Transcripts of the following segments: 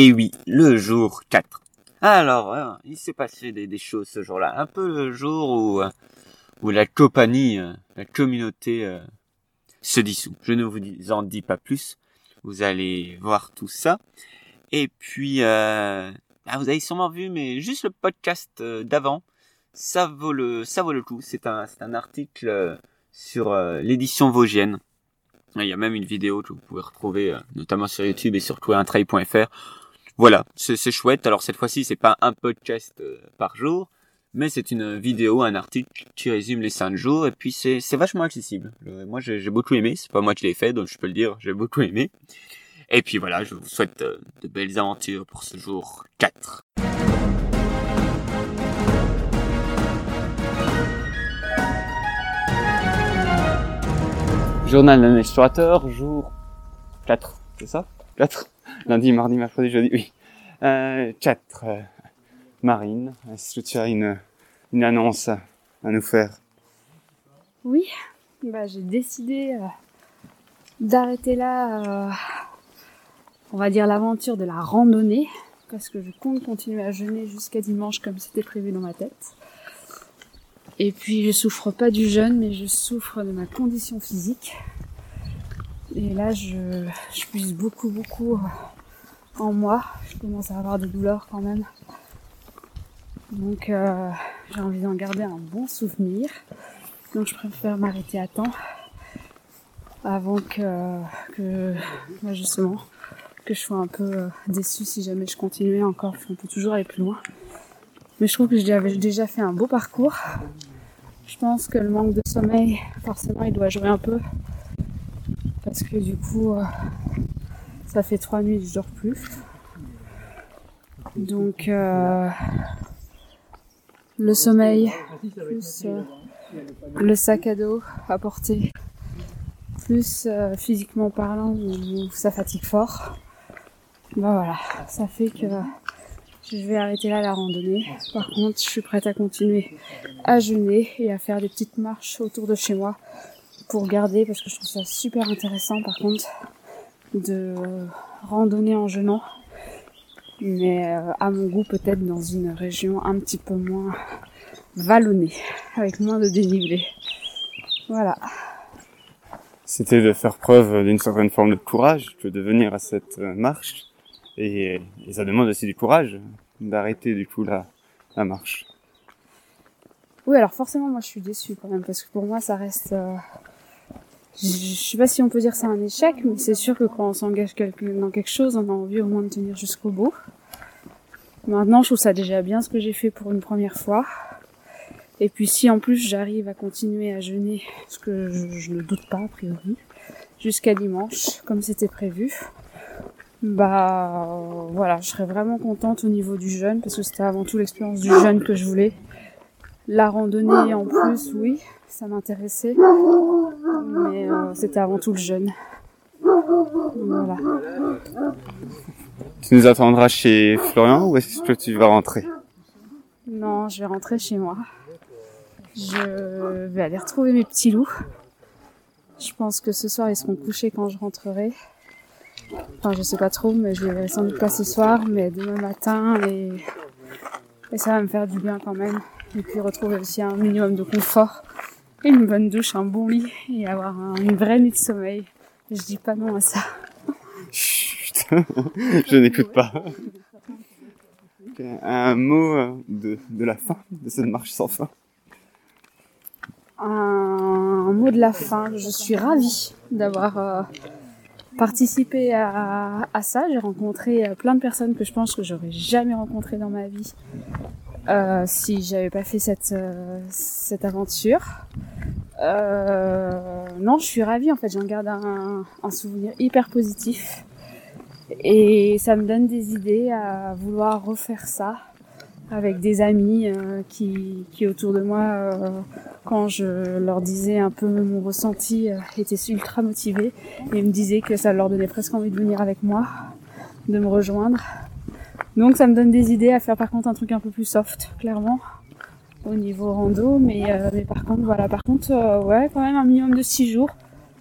Et oui, le jour 4. Alors, euh, il s'est passé des, choses ce jour-là. Un peu le jour où, euh, où la compagnie, euh, la communauté se dissout. Je ne vous en dis pas plus. Vous allez voir tout ça. Et puis, ah, vous avez sûrement vu, mais juste le podcast d'avant, ça vaut le, ça vaut le coup. C'est un, un article sur l'édition vosgienne. Il y a même une vidéo que vous pouvez retrouver, notamment sur YouTube et sur tourintrail.fr voilà, c'est chouette. Alors cette fois-ci, c'est pas un podcast euh, par jour, mais c'est une vidéo, un article qui résume les 5 jours, et puis c'est vachement accessible. moi, j'ai beaucoup aimé. C'est pas moi qui l'ai fait, donc je peux le dire, j'ai beaucoup aimé. Et puis voilà, je vous souhaite euh, de belles aventures pour ce jour 4. Journal d'un explorateur, jour 4, c'est ça? 4 Lundi, mardi, mercredi, jeudi, oui. Euh, 4. Euh, Marine, est-ce que tu as une, une annonce à nous faire? Oui, bah, j'ai décidé euh, d'arrêter là, euh, on va dire l'aventure de la randonnée, parce que je compte continuer à jeûner jusqu'à dimanche comme c'était prévu dans ma tête. Et puis je souffre pas du jeûne, mais je souffre de ma condition physique. Et là, je, je puise beaucoup, beaucoup en moi. Je commence à avoir des douleurs quand même. Donc euh, j'ai envie d'en garder un bon souvenir. Donc je préfère m'arrêter à temps avant que, justement que je sois un peu euh, déçue si jamais je continuais encore. On peut toujours aller plus loin. Mais je trouve que j'avais déjà fait un beau parcours. Je pense que le manque de sommeil, forcément, il doit jouer un peu. Parce que du coup, euh, ça fait trois nuits, je dors plus. Donc euh, le sommeil, plus euh, le sac à dos à porter, plus physiquement parlant ça fatigue fort. Bah voilà, ça fait que je vais arrêter là la randonnée. Par contre, je suis prête à continuer à jeûner et à faire des petites marches autour de chez moi pour garder parce que je trouve ça super intéressant par contre de randonnée en jeûnant, mais euh, à mon goût peut-être dans une région un petit peu moins vallonnée, avec moins de dénivelé. Voilà. C'était de faire preuve d'une certaine forme de courage que de venir à cette euh, marche, et, ça demande aussi du courage d'arrêter du coup la, la marche. Oui, alors forcément, moi je suis déçue quand même, parce que pour moi ça reste euh, je sais pas si on peut dire c'est un échec, mais c'est sûr que quand on s'engage dans quelque chose, on a envie au moins de tenir jusqu'au bout. Maintenant, je trouve ça déjà bien ce que j'ai fait pour une première fois. Et puis si en plus j'arrive à continuer à jeûner, ce que je, ne doute pas a priori, jusqu'à dimanche, comme c'était prévu, bah voilà, je serais vraiment contente au niveau du jeûne, parce que c'était avant tout l'expérience du jeûne que je voulais. La randonnée en plus, oui, ça m'intéressait. Mais euh, c'était avant tout le jeûne. Voilà. Tu nous attendras chez Florian ou est-ce que tu vas rentrer? Non, je vais rentrer chez moi. Je vais aller retrouver mes petits loups. Je pense que ce soir ils seront couchés quand je rentrerai. Enfin, je sais pas trop, mais je vais sans doute pas ce soir, mais demain matin et, et ça va me faire du bien quand même. Et puis retrouver aussi un minimum de confort une bonne douche, un bon lit et avoir une vraie nuit de sommeil. Je dis pas non à ça. Chut, je n'écoute pas. Un mot euh, de, de la fin de cette marche sans fin. Un, mot de la fin. Je suis ravie d'avoir euh, participé à, à ça. J'ai rencontré euh, plein de personnes que je pense que j'aurais jamais rencontrées dans ma vie euh, si j'avais pas fait cette euh, cette aventure. Euh, non, je suis ravie en fait. J'en garde un, un, souvenir hyper positif et ça me donne des idées à vouloir refaire ça avec des amis qui, qui autour de moi, quand je leur disais un peu mon ressenti, étaient ultra motivés et me disaient que ça leur donnait presque envie de venir avec moi, de me rejoindre. Donc ça me donne des idées à faire par contre un truc un peu plus soft, clairement, au niveau rando. Mais, euh, mais par contre, voilà, par contre, euh, ouais, quand même un minimum de 6 jours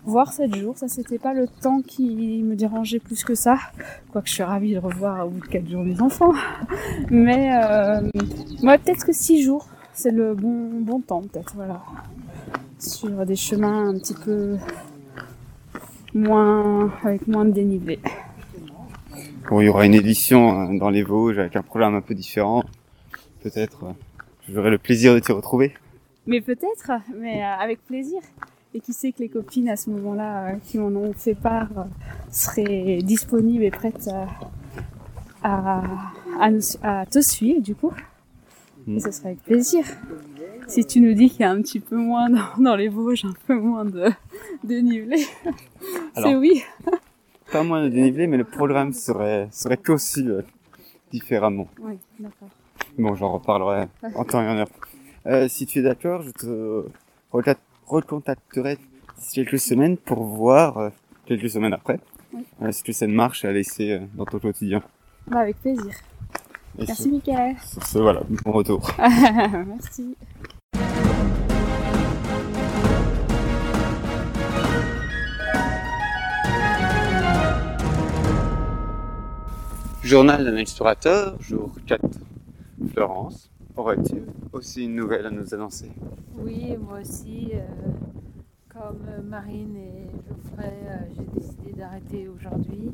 voire 7 jours. Ça, c'était pas le temps qui me dérangeait plus que ça. Quoique je suis ravie de revoir au bout de 4 jours mes enfants. Mais euh, moi, peut-être que 6 jours, c'est le bon, bon temps, peut-être, voilà. Sur des chemins un petit peu moins, avec moins de dénivelé. Bon, il y aura une édition euh, dans les Vosges avec un programme un peu différent. Peut-être, euh, j'aurai le plaisir de t'y retrouver. Mais peut-être, mais euh, avec plaisir. Et qui sait que les copines à ce moment-là qui m'en ont fait part seraient disponibles et prêtes à, à, à, te suivre du coup. Et ce serait avec plaisir. Si tu nous dis qu'il y a un petit peu moins dans, dans les Vosges, un peu moins de dénivelé, c'est oui pas moins de dénivelé, mais le programme serait, serait aussi euh, différemment. Oui, d'accord. Bon, j'en reparlerai en temps et en heure. Euh, si tu es d'accord, je te recontacterai d'ici quelques semaines pour voir, euh, quelques semaines après, oui. euh, si tu marche à laisser euh, dans ton quotidien. Bah, avec plaisir. Merci, Michael. Sur ce, voilà, bon retour. Merci. Journal d'un explorateur, jour 4. Florence, aurais-tu aussi une nouvelle à nous annoncer? Oui, moi aussi. Euh, comme Marine et Geoffrey, euh, j'ai décidé d'arrêter aujourd'hui.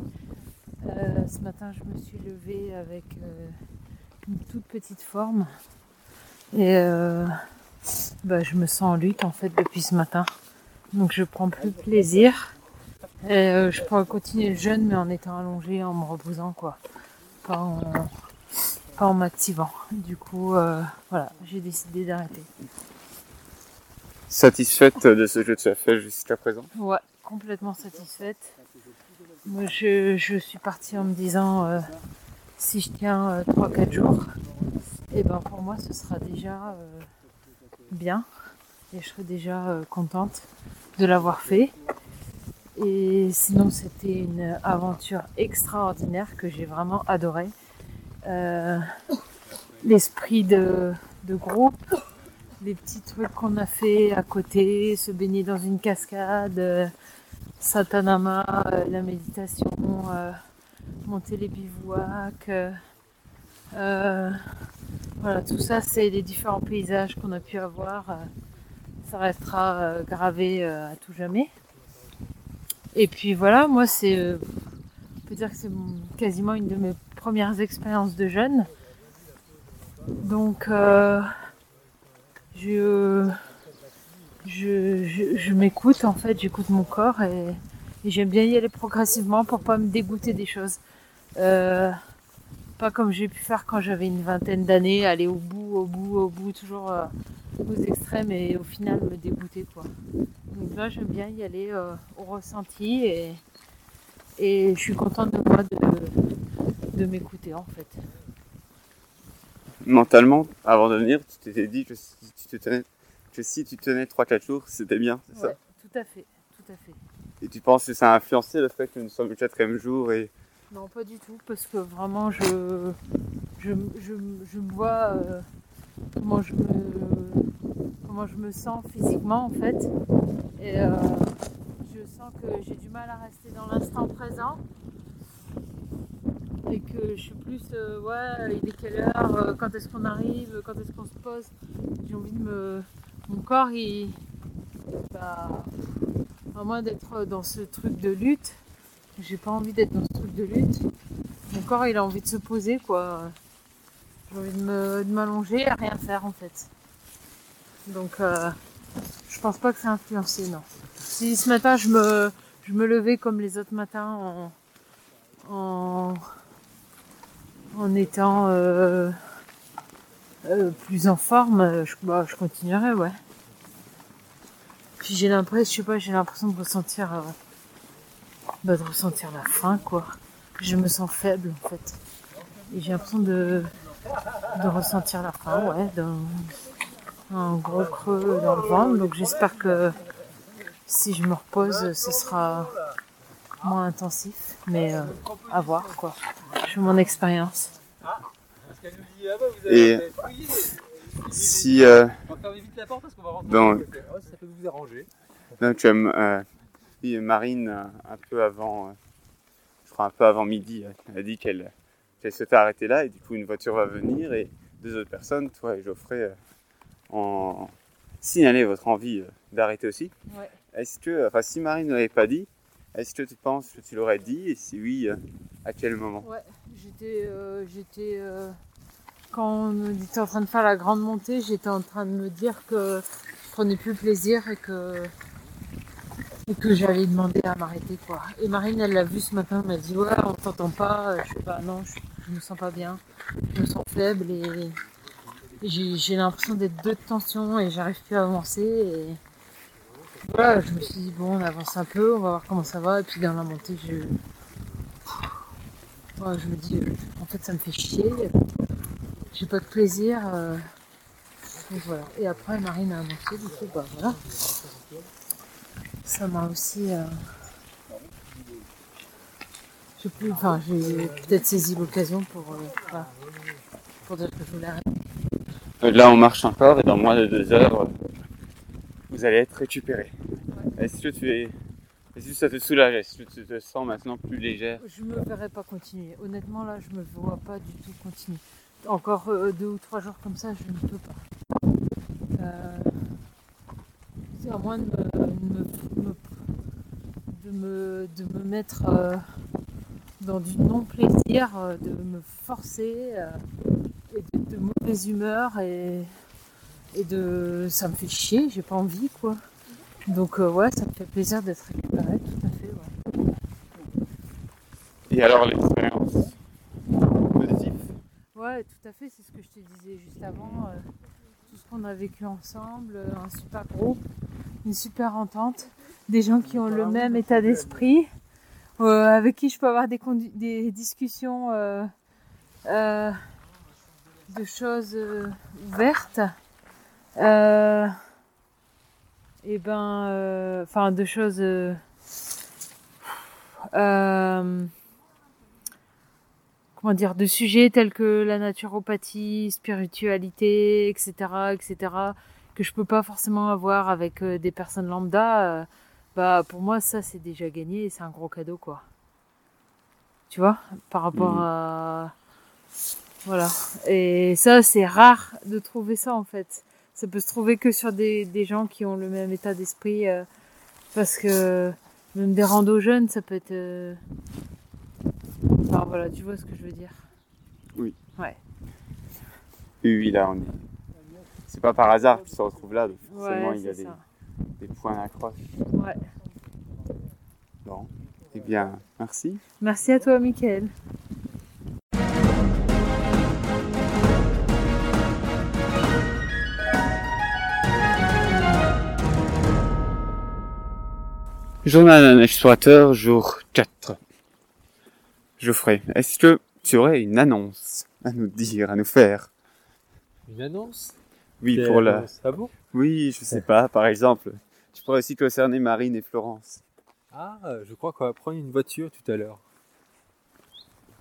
Euh, ce matin, je me suis levée avec une toute petite forme. Et bah, je me sens en lutte en fait depuis ce matin. Donc je prends plus plaisir. Je pourrais continuer le jeûne mais en étant allongée, en me reposant quoi pas en, pas en m'activant. Du coup, euh, voilà, j'ai décidé d'arrêter. Satisfaite de ce que tu as fait jusqu'à présent Ouais, complètement satisfaite. Moi, je, je suis partie en me disant euh, si je tiens euh, 3-4 jours, et ben pour moi, ce sera déjà euh, bien et je serai déjà euh, contente de l'avoir fait. Et sinon, c'était une aventure extraordinaire que j'ai vraiment adoré. Euh, L'esprit de, groupe, les petits trucs qu'on a fait à côté, se baigner dans une cascade, euh, Satanama, euh, la méditation, monter les bivouacs. Voilà, tout ça, c'est les différents paysages qu'on a pu avoir. ça restera gravé à tout jamais. Et puis voilà, moi c'est, euh, on peut dire que c'est quasiment une de mes premières expériences de jeûne. Donc euh, je, je, je, je m'écoute en fait, j'écoute mon corps et, et j'aime bien y aller progressivement pour pas me dégoûter des choses. Euh, pas comme j'ai pu faire quand j'avais une vingtaine d'années, aller au bout, au bout, au bout, toujours euh, aux extrêmes et au final me dégoûter quoi. Donc là j'aime bien y aller euh, au ressenti et, et je suis contente de moi de, de m'écouter en fait. Mentalement, avant de venir, tu t'étais dit que si tu te tenais, que si tu tenais 3-4 jours, c'était bien, c'est Ouais, ça tout à fait, tout à fait. Et tu penses que ça a influencé le fait que nous sommes le quatrième jour et Non, pas du tout, parce que vraiment, je, je, je, je me vois euh, comment, je me, comment je me sens physiquement, en fait. Et euh, je sens que j'ai du mal à rester dans l'instant présent. Et que je suis plus, euh, ouais, il est quelle heure, quand est-ce qu'on arrive, quand est-ce qu'on se pose. J'ai envie de me. Mon corps, il. À moins d'être dans ce truc de lutte, j'ai pas envie d'être dans ce truc de lutte. Mon corps, il a envie de se poser, quoi. J'ai envie de m'allonger à rien faire, en fait. Donc, euh, je pense pas que c'est influencé, non. Si ce matin, je me, je me levais comme les autres matins en, en, en étant euh, euh, plus en forme, euh, je, bah, je continuerai, ouais. Puis j'ai l'impression, je sais pas, j'ai l'impression de ressentir, euh, bah, de ressentir la faim, quoi. Je me sens faible, en fait. Et j'ai l'impression de, de ressentir la faim, ouais, d'un, un gros creux dans le ventre. Donc j'espère que si je me repose, ce sera moins intensif. Mais euh, à voir, quoi. Je fais mon expérience. Et si euh, On va fermer vite la porte parce qu'on va rentrer. Bon. Ouais, ça peut vous arranger. donc, tu as euh, Marine, un, un peu avant, euh, je crois un peu avant midi, elle a dit qu'elle qu'elle souhaitait arrêter là et du coup une voiture va venir et deux autres personnes, toi et Geoffrey, euh, ont signalé votre envie euh, d'arrêter aussi. Ouais. Est-ce que, enfin si Marine ne l'avait pas dit, est-ce que tu penses que tu l'aurais dit et si oui, euh, à quel moment? Ouais, j'étais, euh, j'étais, euh, quand on était en train de faire la grande montée, j'étais en train de me dire que je prenais plus plaisir et que et que j'allais demander à m'arrêter quoi. Et Marine, elle l'a vu ce matin, elle m'a dit ouais, on t'entend pas. Je sais pas, non, je, je me sens pas bien, je me sens faible et, j'ai, l'impression d'être deux de tension et j'arrive plus à avancer. Et voilà, je me suis dit bon, on avance un peu, on va voir comment ça va. Et puis dans la montée, je je me dis, euh, en fait, ça me fait chier. J'ai pas de plaisir. euh, donc voilà. Et après, Marine a annoncé, du coup, bah voilà. Ça m'a aussi. euh, J'ai plus, enfin, j'ai peut-être saisi l'occasion pour, euh, pour dire que je voulais arrêter. Euh, Là, on marche encore et dans moins de deux heures, vous allez être récupéré. Est-ce que tu es, est-ce que ça te soulage? Est-ce que tu te sens maintenant plus légère? Je me verrais pas continuer. Honnêtement, là, je me vois pas du tout continuer. Encore euh, deux ou trois jours comme ça, je ne peux pas. Euh, c'est à moins de me, de me, de me, de me mettre euh, dans du non-plaisir, euh, de me forcer euh, et d'être de mauvaise humeur et, et de. Ça me fait chier, j'ai pas envie quoi. Donc, euh, ouais, ça me fait plaisir d'être récupérée, tout à fait. Ouais. Et alors l'expérience positive? Ouais, tout à fait, c'est ce que je te disais juste avant. euh, tout ce qu'on a vécu ensemble, un super groupe, une super entente, des gens qui ont le même état d'esprit, euh, avec qui je peux avoir des, des discussions euh, euh, de choses ouvertes. Et ben, enfin, de choses. comment dire, de sujets tels que la naturopathie, spiritualité, etc., etc., que je peux pas forcément avoir avec euh, des personnes lambda, euh, bah pour moi ça c'est déjà gagné et c'est un gros cadeau quoi. Tu vois, par rapport Mhm. à voilà. Et ça c'est rare de trouver ça en fait. Ça peut se trouver que sur des, des gens qui ont le même état d'esprit, euh, parce que même des randos jeunes, ça peut être euh, Enfin voilà, tu vois ce que je veux dire. Oui. Ouais. Oui, oui, là on est. C'est pas par hasard qu'ils se retrouvent là, donc forcément Ouais, il y a des, des points d'accroche. Ouais. Bon. Eh bien, merci. Merci à toi, Mickaël. Journal d'un explorateur, jour 4. Geoffrey, est-ce que tu aurais une annonce à nous dire, à nous faire? Une annonce? Oui, pour la... bon Oui, je sais pas, par exemple. Tu pourrais aussi concerner Marine et Florence. Ah, je crois qu'on va prendre une voiture tout à l'heure.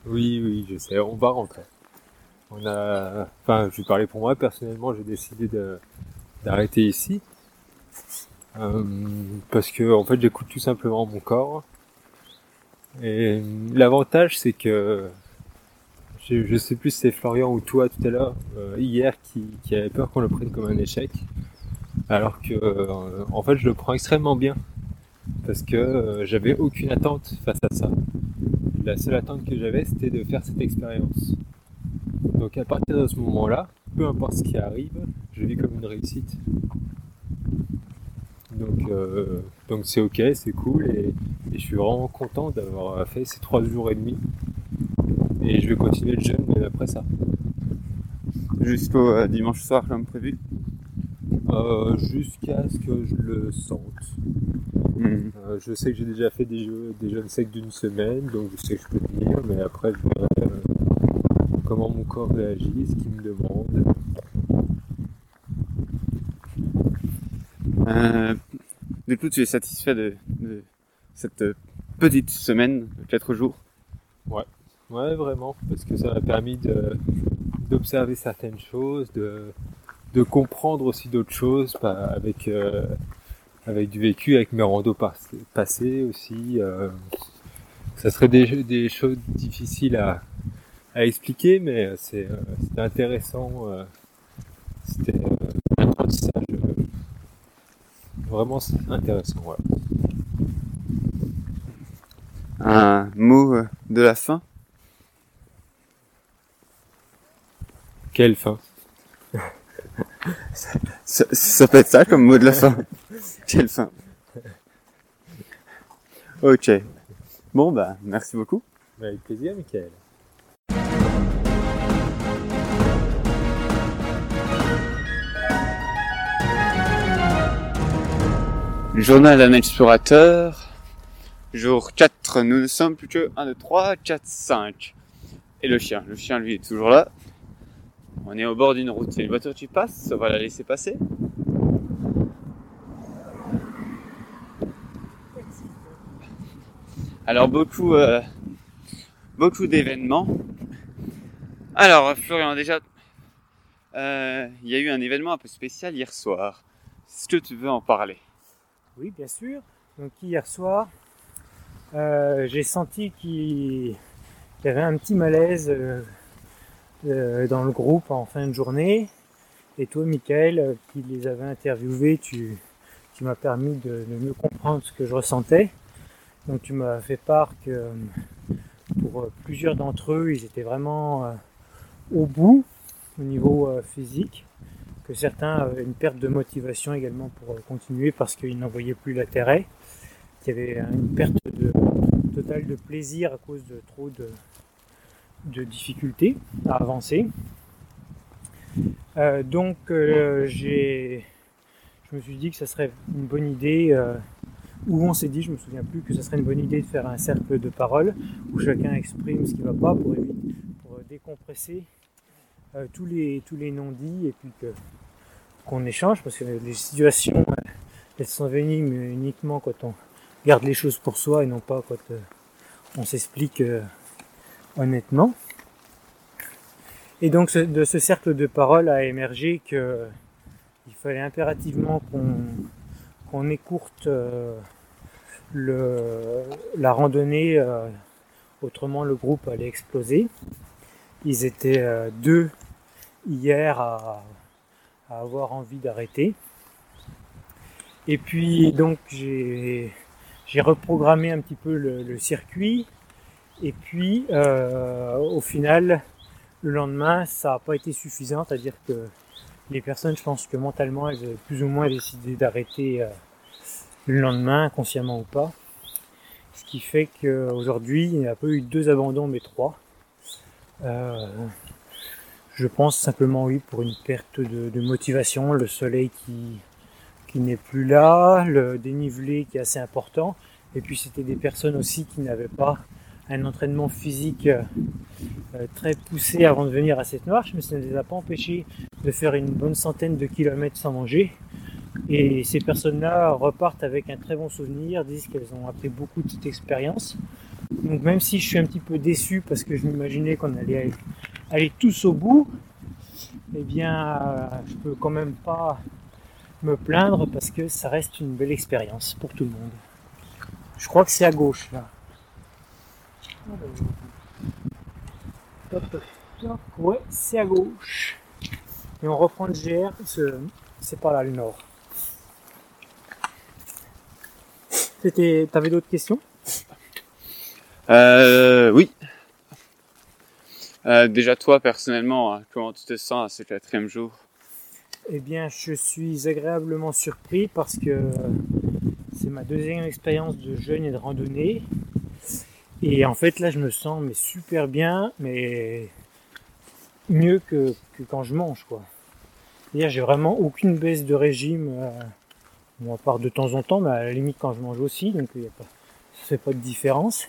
Oui, oui, je sais, on va rentrer. On a... Enfin, je vais parler pour moi, personnellement, j'ai décidé de... d'arrêter ici. Euh, parce que, en fait, j'écoute tout simplement mon corps. Et l'avantage, c'est que... Je, je sais plus si c'est Florian ou toi tout à l'heure, euh, hier, qui, avait peur qu'on le prenne comme un échec. Alors que, euh, en fait, je le prends extrêmement bien parce que euh, j'avais aucune attente face à ça. La seule attente que j'avais, c'était de faire cette expérience. Donc à partir de ce moment-là, peu importe ce qui arrive, je vis comme une réussite. Donc donc c'est ok, c'est cool et, et je suis vraiment content d'avoir fait ces trois jours et demi. Et je vais continuer le jeûne même après ça. Jusqu'au euh, dimanche soir comme prévu. Euh, Jusqu'à ce que je le sente. Hmm. Euh, je sais que j'ai déjà fait des, jeux, des jeûnes secs d'une semaine, donc je sais que je peux tenir, mais après je verrai comment mon corps réagit, ce qu'il me demande. Euh, du coup, tu es satisfait de, de cette petite semaine de 4 jours? Ouais, vraiment, parce que ça m'a permis d'observer certaines choses, de, comprendre aussi d'autres choses, pas avec, euh, avec du vécu, avec mes randos pas- passés aussi. euh, ça serait des, choses difficiles à, expliquer, mais euh, c'était intéressant. c'était un apprentissage vraiment intéressant. Un mot de la fin? Quelle fin ça, ça peut être ça comme mot de la fin. Quelle fin Ok. Bon bah merci beaucoup. Avec plaisir, Michael. Journal d'un explorateur. Jour 4, nous ne sommes plus que 1, 2, 3, 4, 5. Et le chien, le chien lui est toujours là. On est au bord d'une route. A une voiture qui passe, on va la laisser passer. Alors beaucoup, euh, d'événements. Alors Florian, déjà, euh, il y a eu un événement un peu spécial hier soir. Est-ce que tu veux en parler? Oui, bien sûr. Donc hier soir, euh, j'ai senti qu'il y avait un petit malaise euh, dans le groupe en fin de journée. Et toi, Michael, euh, qui les avait interviewés, tu, m'as permis de, mieux comprendre ce que je ressentais. Donc tu m'as fait part que euh, pour plusieurs d'entre eux, ils étaient vraiment au bout au niveau physique que certains avaient une perte de motivation également pour continuer parce qu'ils n'en voyaient plus l'intérêt, qu'il y avait une perte de, totale de plaisir à cause de trop de, de difficultés à avancer. Euh, donc euh, j'ai, je me suis dit que ça serait une bonne idée, euh, ou on s'est dit, je me souviens plus, que ça serait une bonne idée de faire un cercle de parole où chacun exprime ce qui va pas pour, éviter- pour décompresser tous les tous les non-dits et puis qu'on échange parce que les situations elles sont venimes uniquement quand on garde les choses pour soi et non pas quand on s'explique honnêtement. Et donc de ce cercle de parole a émergé que il fallait impérativement qu'on qu'on écourte euh, la randonnée, euh, autrement le groupe allait exploser. Ils étaient euh, deux hier à, avoir envie d'arrêter. Et puis donc j'ai reprogrammé un petit peu le circuit. Et puis euh, au final, le lendemain, ça n'a pas été suffisant, c'est-à-dire que les personnes, je pense que mentalement, elles avaient plus ou moins décidé d'arrêter euh, le lendemain, consciemment ou pas. Ce qui fait qu'aujourd'hui, il n'y a pas eu deux abandons, mais trois. Euh, je pense simplement oui pour une perte de, de motivation, le soleil qui, qui n'est plus là, le dénivelé qui est assez important, et puis c'était des personnes aussi qui n'avaient pas un entraînement physique euh, euh, très poussé avant de venir à cette marche, mais ça ne les a pas empêchés de faire une bonne centaine de kilomètres sans manger. Et ces personnes-là repartent avec un très bon souvenir, disent qu'elles ont appris beaucoup de cette expérience. Donc même si je suis un petit peu déçu parce que je m'imaginais qu'on allait aller, tous au bout, eh bien euh, je peux quand même pas me plaindre parce que ça reste une belle expérience pour tout le monde. Je crois que c'est à gauche là. Top. Ouais, c'est à gauche. Et on reprend le GR, ce- c'est par là le nord. C'était, t'avais d'autres questions? Euh, oui. Euh, déjà toi personnellement, hein, comment tu te sens à ce quatrième jour? Eh bien, je suis agréablement surpris parce que c'est ma deuxième expérience de jeûne et de randonnée. Et en fait, là, je me sens mais super bien, mais mieux que, que quand je mange, quoi. J'ai vraiment aucune baisse de régime, euh, bon, à part de temps en temps, mais à la limite quand je mange aussi, donc il y a pas, ça fait pas de différence.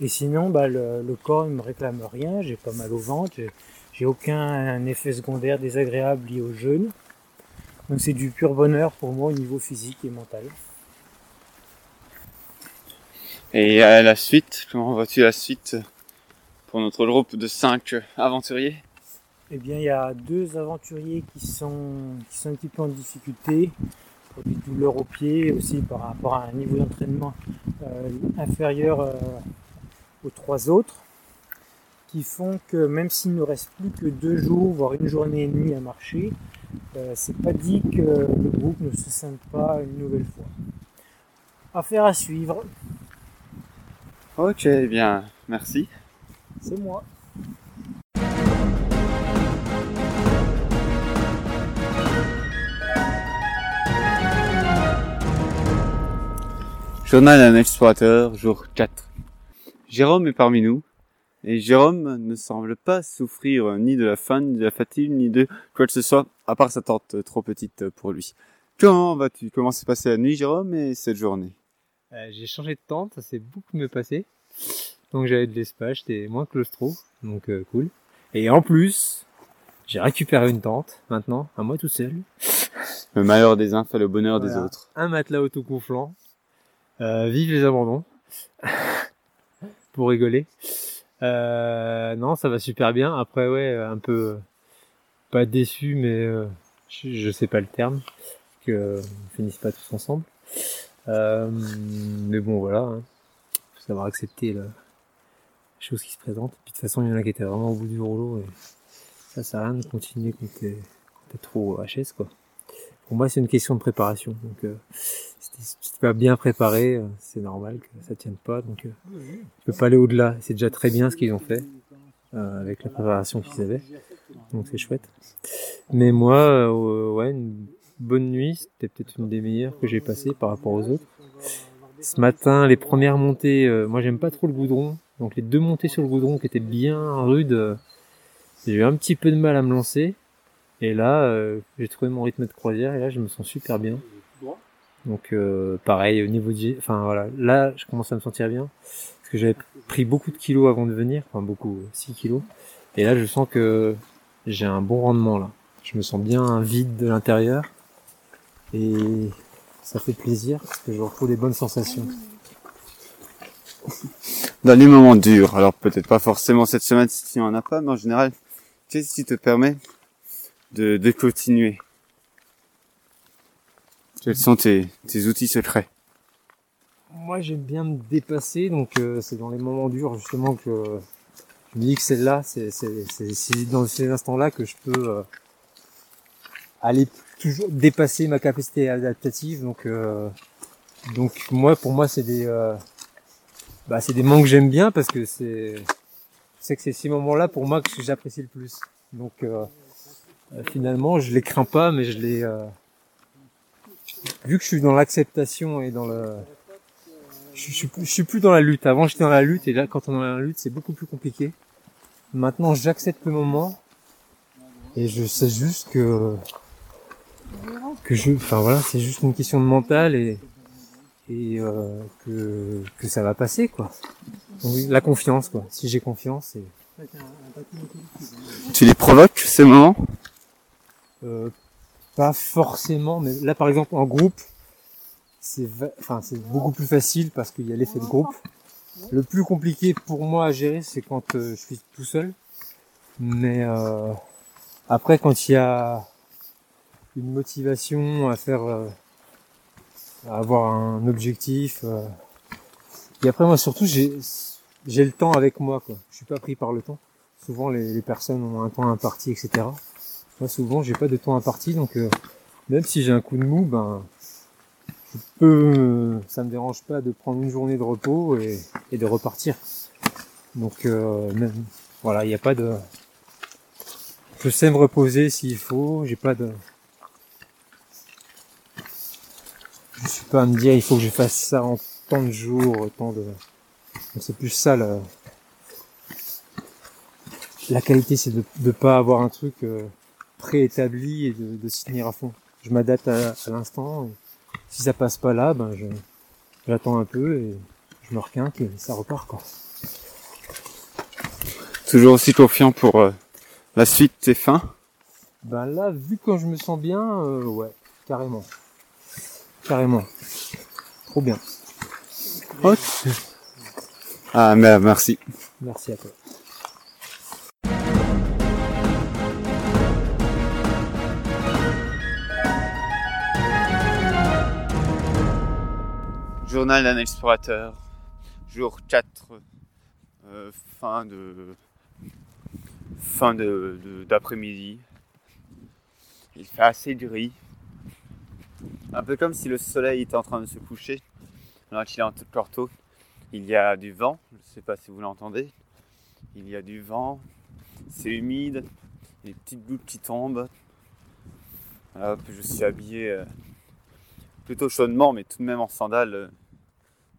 Et sinon, bah, le, le corps ne me réclame rien, j'ai pas mal au ventre, j'ai aucun effet secondaire désagréable lié au jeûne. Donc c'est du pur bonheur pour moi au niveau physique et mental. Et à la suite, comment vois-tu la suite pour notre groupe de cinq aventuriers? Eh bien, il y a deux aventuriers qui sont, qui sont un petit peu en difficulté. des douleurs aux pieds aussi par rapport à un niveau d'entraînement euh, inférieur euh, aux trois autres, qui font que même s'il ne reste plus que deux jours, voire une journée et demie à marcher, euh, c'est pas dit que le groupe ne se sente pas une nouvelle fois. Affaire à suivre, Ok, bien, merci. c'est moi. Journal d'un explorateur, jour 4. Jérôme est parmi nous, et Jérôme ne semble pas souffrir ni de la faim, ni de la fatigue, ni de quoi que ce soit, à part sa tente trop petite pour lui. Comment vas-tu? Comment s'est passée la nuit, Jérôme, et cette journée? Euh, j'ai changé de tente, ça s'est beaucoup mieux passé. Donc j'avais de l'espace, j'étais moins claustro, donc euh, cool. Et en plus, j'ai récupéré une tente maintenant, à moi tout seul. Le malheur des uns fait le bonheur des autres. Un matelas autogonflant. Euh, vive les abandons. Pour rigoler. Euh, non, ça va super bien. Après, ouais, un peu euh, pas déçu, mais euh, je, je sais pas le terme, que on finisse pas tous ensemble. Euh, mais bon, voilà. Hein. Faut savoir accepter la chose qui se présente. Puis de toute façon, il y en a qui étaient vraiment au bout du rouleau et ça sert à rien de continuer quand t'es quand t'es trop HS, quoi. Pour moi, c'est une question de préparation. Donc, euh, si t'es pas bien préparé, euh, c'est normal que ça tienne pas. Donc, euh, tu peux pas aller au-delà. C'est déjà très bien ce qu'ils ont fait euh, avec la préparation qu'ils avaient. Donc, c'est chouette. Mais moi, euh, ouais, une bonne nuit. C'était peut-être une des meilleures que j'ai passées par rapport aux autres. Ce matin, les premières montées, euh, moi, j'aime pas trop le goudron. Donc, les deux montées sur le goudron qui étaient bien rudes, euh, j'ai eu un petit peu de mal à me lancer. Et là, euh, j'ai trouvé mon rythme de croisière et là, je me sens super bien. Donc, pareil, au niveau de... Enfin, voilà. Là, je commence à me sentir bien. Parce que j'avais pris beaucoup de kilos avant de venir. Enfin, beaucoup, 6 kilos. Et là, je sens que j'ai un bon rendement, là. Je me sens bien vide de l'intérieur. Et ça fait plaisir parce que je retrouve des bonnes sensations. Dans les moments durs, alors peut-être pas forcément cette semaine si tu en as pas, mais en général, qu'est-ce qui te permet de, de continuer? Quels sont tes, tes outils secrets? Moi, j'aime bien me dépasser, donc euh, c'est dans les moments durs justement que je me dis que c'est là, c'est c'est c'est c'est dans ces instants-là que je peux euh, aller toujours dépasser ma capacité adaptative. Donc euh, donc moi, pour moi, c'est des euh, bah c'est des moments que j'aime bien parce que c'est c'est que c'est ces moments-là pour moi que j'apprécie le plus. Donc euh, euh, finalement, je les crains pas, mais je les euh, vu que je suis dans l'acceptation et dans le je, je suis plus dans la lutte. Avant, j'étais dans la lutte et là, quand on est dans la lutte, c'est beaucoup plus compliqué. Maintenant, j'accepte le moment et je sais juste que que je, enfin voilà, c'est juste une question de mental et et euh, que que ça va passer quoi. Donc, la confiance quoi. Si j'ai confiance, et Tu les provoques ces moments? Euh, pas forcément, mais là par exemple en groupe, c'est enfin c'est beaucoup plus facile parce qu'il y a l'effet de groupe. Le plus compliqué pour moi à gérer, c'est quand euh, je suis tout seul. Mais euh, après, quand il y a une motivation à faire, euh, à avoir un objectif. euh, et après, moi surtout, j'ai j'ai le temps avec moi. Quoi. Je suis pas pris par le temps. Souvent, les, les personnes ont un temps imparti, etc. Moi, souvent, j'ai pas de temps imparti, donc euh, même si j'ai un coup de mou, ben, je peux, euh, ça me dérange pas de prendre une journée de repos et, et de repartir. Donc, euh, même, voilà, il n'y a pas de, je sais me reposer s'il faut, j'ai pas de, je suis pas à me dire il faut que je fasse ça en tant de jours, tant de, c'est plus ça la, la qualité, c'est de ne pas avoir un truc euh, préétabli et de, de s'y tenir à fond. Je m'adapte à, à l'instant. et Si ça passe pas là, ben je j'attends un peu et je me requinque et ça repart quoi. Toujours aussi confiant pour euh, la suite, tes fins Ben là, vu que je me sens bien, euh, ouais, carrément, carrément, trop bien. Ok. Ah, merci. Merci à toi. Journal d'un explorateur, jour 4, euh, fin de fin de de- d'après-midi. Il fait assez gris, un peu comme si le soleil était en train de se coucher. Alors qu'il est encore tôt, il y a du vent, je ne sais pas si vous l'entendez. Il y a du vent, c'est humide, des petites gouttes qui tombent. Je suis habillé euh, plutôt chaudement, mais tout de même en sandales, euh,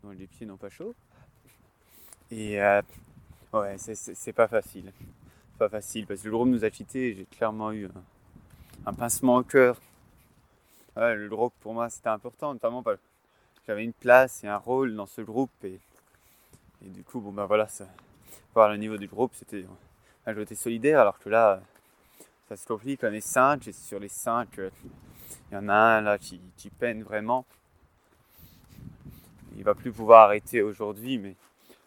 dont les pieds n'ont pas chaud. Et euh, ouais, c'est- pas facile. Pas facile, parce que le groupe nous a quittés et j'ai clairement eu un pincement au cœur. Le groupe pour moi c'était important, notamment parce que j'avais une place et un rôle dans ce groupe et, du coup, bon ben voilà, ça, voir le niveau du groupe, c'était un côté solidaire, alors que là, ça se complique, on est cinq, et sur les cinq, euh, il y en a un là qui, qui peine vraiment. Il va plus pouvoir arrêter aujourd'hui, mais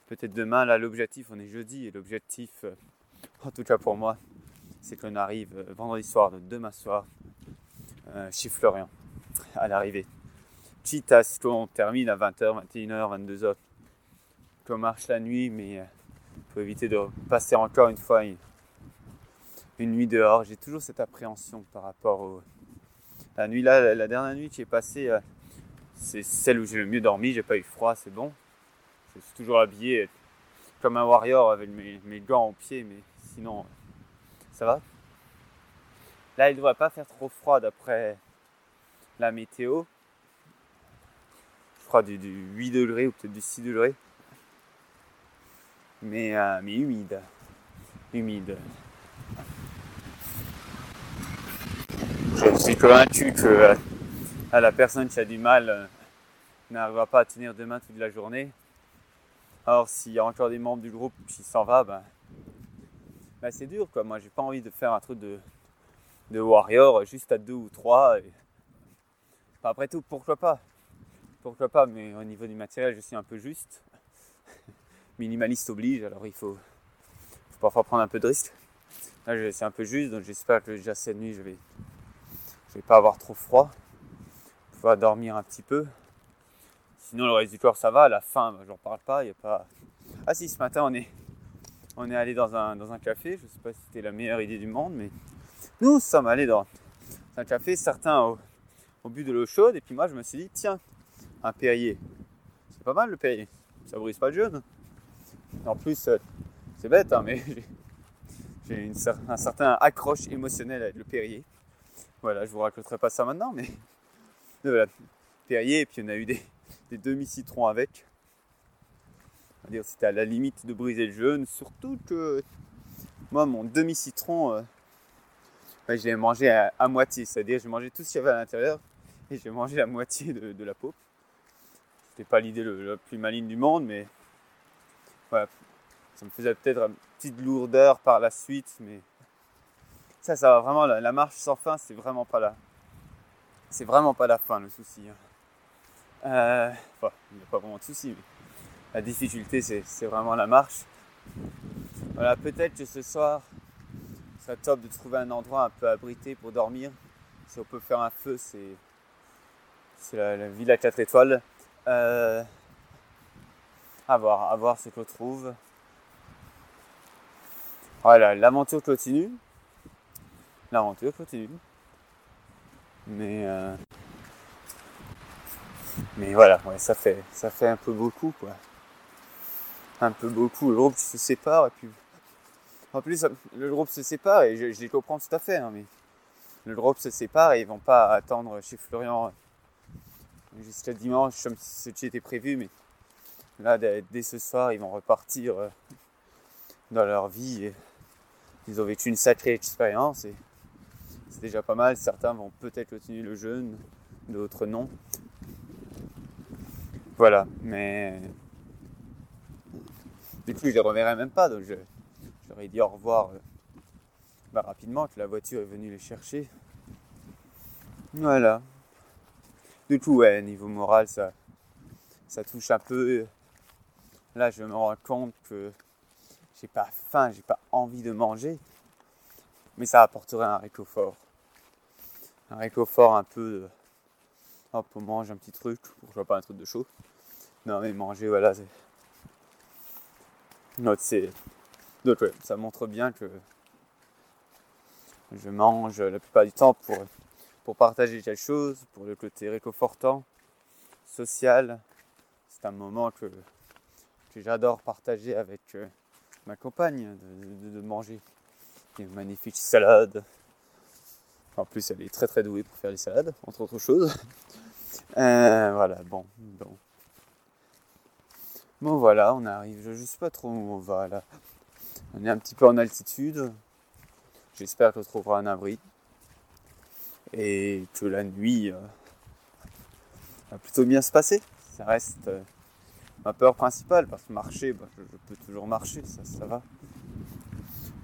peut-être demain, là l'objectif, on est jeudi, et l'objectif, euh, en tout cas pour moi, c'est qu'on arrive euh, vendredi soir, de demain soir, euh, chez Florian, à l'arrivée. Quitte à ce qu'on termine à 20h, 21h, 22h, qu'on marche la nuit, mais euh, faut éviter de passer encore une fois une, nuit dehors. J'ai toujours cette appréhension par rapport au. La nuit là, la, dernière nuit que j'ai passée, euh, c'est celle où j'ai le mieux dormi. J'ai pas eu froid, c'est bon. Je suis toujours habillé comme un warrior avec mes, mes gants aux pieds, mais sinon, euh, ça va. Là, il devrait pas faire trop froid d'après la météo. Je crois du, du 8 degrés ou peut-être du 6 degrés mais, euh, mais humide. Humide. Je suis convaincu que euh, à la personne qui a du mal euh, n'arrivera pas à tenir demain toute la journée. Alors s'il y a encore des membres du groupe qui s'en va, ben, ben, c'est dur quoi. Moi j'ai pas envie de faire un truc de, de warrior juste à deux ou trois. après tout, pourquoi pas? Pourquoi pas, mais au niveau du matériel, je suis un peu juste minimaliste oblige, alors il faut, parfois prendre un peu de risque. Là, c'est un peu juste, donc j'espère que déjà cette nuit, je vais, je vais pas avoir trop froid, pouvoir dormir un petit peu. Sinon, le reste du corps, ça va. À la fin, bah, j'en parle pas. Il a pas. Ah si, ce matin, on est, on est allé dans un, dans un café. Je sais pas si c'était la meilleure idée du monde, mais nous sommes allés dans un café, certains au, au but de l'eau chaude, et puis moi, je me suis dit, tiens, un Perrier. C'est pas mal le Perrier. Ça brise pas le jeûne. En plus, euh, c'est bête, hein, mais j'ai- un certain accroche émotionnel avec le Perrier. Voilà, je vous raconterai pas ça maintenant, mais voilà, Perrier, et puis on a eu des, des demi-citrons avec. On va dire c'était à la limite de briser le jeûne, surtout que moi, mon demi-citron, ouais, je l'ai mangé à, moitié, c'est-à-dire j'ai mangé tout ce qu'il y avait à l'intérieur et j'ai mangé la moitié de, la peau. C'était pas l'idée la plus maligne du monde, mais ça me faisait peut-être une petite lourdeur par la suite, mais ça, ça va vraiment, la, la marche sans fin, c'est vraiment pas là. C'est vraiment pas la fin le souci. hein. Euh, enfin, il n'y a pas vraiment de souci, mais la difficulté, c'est c'est vraiment la marche. Voilà, peut-être que ce soir, serait top de trouver un endroit un peu abrité pour dormir. Si on peut faire un feu, c'est c'est la, la ville à 4 étoiles. Euh, à voir, à voir ce qu'on trouve. Voilà, l'aventure continue. L'aventure continue. Mais euh, mais voilà, ouais, ça fait ça fait un peu beaucoup quoi. Un peu beaucoup. Le groupe se sépare et puis en plus le groupe se sépare et je, les comprends tout à fait. hein, le groupe se sépare et ils vont pas attendre chez Florian jusqu'à dimanche comme ce qui était prévu, mais là dès, ce soir ils vont repartir euh, dans leur vie. Ils ont vécu une sacrée expérience et c'est déjà pas mal. Certains vont peut-être continuer le jeûne, d'autres non. Voilà, mais du coup je les reverrai même pas, donc j'aurais dit au revoir euh, bah, rapidement que la voiture est venue les chercher. Voilà. Du coup, ouais, niveau moral, ça, ça touche un peu. Là, je me rends compte que j'ai pas faim, j'ai pas envie de manger, mais ça apporterait un réconfort. Un réconfort un peu. de- Hop, on mange un petit truc, pourquoi pas un truc de chaud. Non, mais manger, voilà. c'est- c'est. Donc, ouais, ça montre bien que je mange la plupart du temps pour, pour partager quelque chose, pour le côté réconfortant, social. C'est un moment que, que j'adore partager avec euh, ma compagne, de, manger une magnifique salade. En plus, elle est très très douée pour faire des salades, entre autres choses. Euh, voilà, bon, bon. Bon voilà, on arrive, je, je sais pas trop où on va là. On est un petit peu en altitude. J'espère qu'on trouvera un abri. Et que la nuit euh, va plutôt bien se passer. Ça reste euh, ma peur principale parce que marcher, bah, je, je peux toujours marcher, ça, va.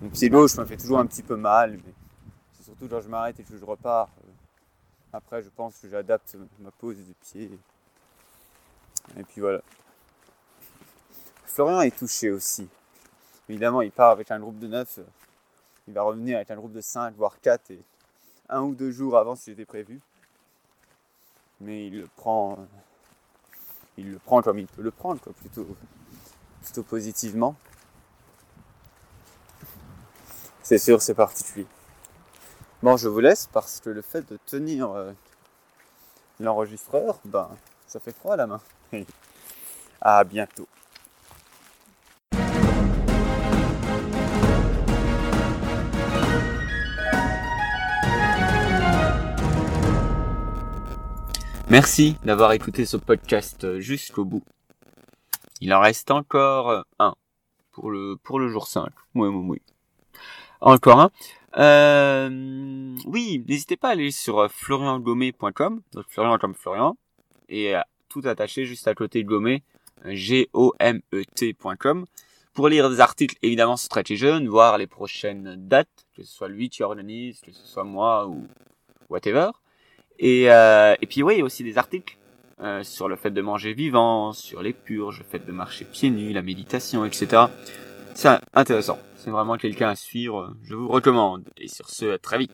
Mon pied gauche me fait toujours un petit peu mal, mais c'est surtout quand je m'arrête et que je repars. euh, après, je pense que j'adapte ma pose de pied. Et puis voilà. Florian est touché aussi. Évidemment, il part avec un groupe de 9. Il va revenir avec un groupe de 5, voire 4, et un ou deux jours avant ce qui était prévu. Mais il le prend. Il le prend comme il peut le prendre, plutôt positivement. C'est sûr, c'est particulier. Bon, je vous laisse parce que le fait de tenir euh, l'enregistreur, ben, ça fait froid à la main. à bientôt. Merci d'avoir écouté ce podcast euh, jusqu'au bout. Il en reste encore euh, un pour le pour le jour 5. Oui, oui, oui. Encore un. Euh, oui, n'hésitez pas à aller sur floriangommet.com, donc Florian comme Florian, et tout attaché juste à côté de Gommet, G-O-M-E-T.com, pour lire des articles évidemment sur Strategy Jeune, voir les prochaines dates, que ce soit lui qui organise, que ce soit moi ou whatever. Et, euh, et puis oui, il y a aussi des articles euh, sur le fait de manger vivant, sur les purges, le fait de marcher pieds nus, la méditation, etc. C'est intéressant. C'est vraiment quelqu'un à suivre. Je vous recommande. Et sur ce, à très vite.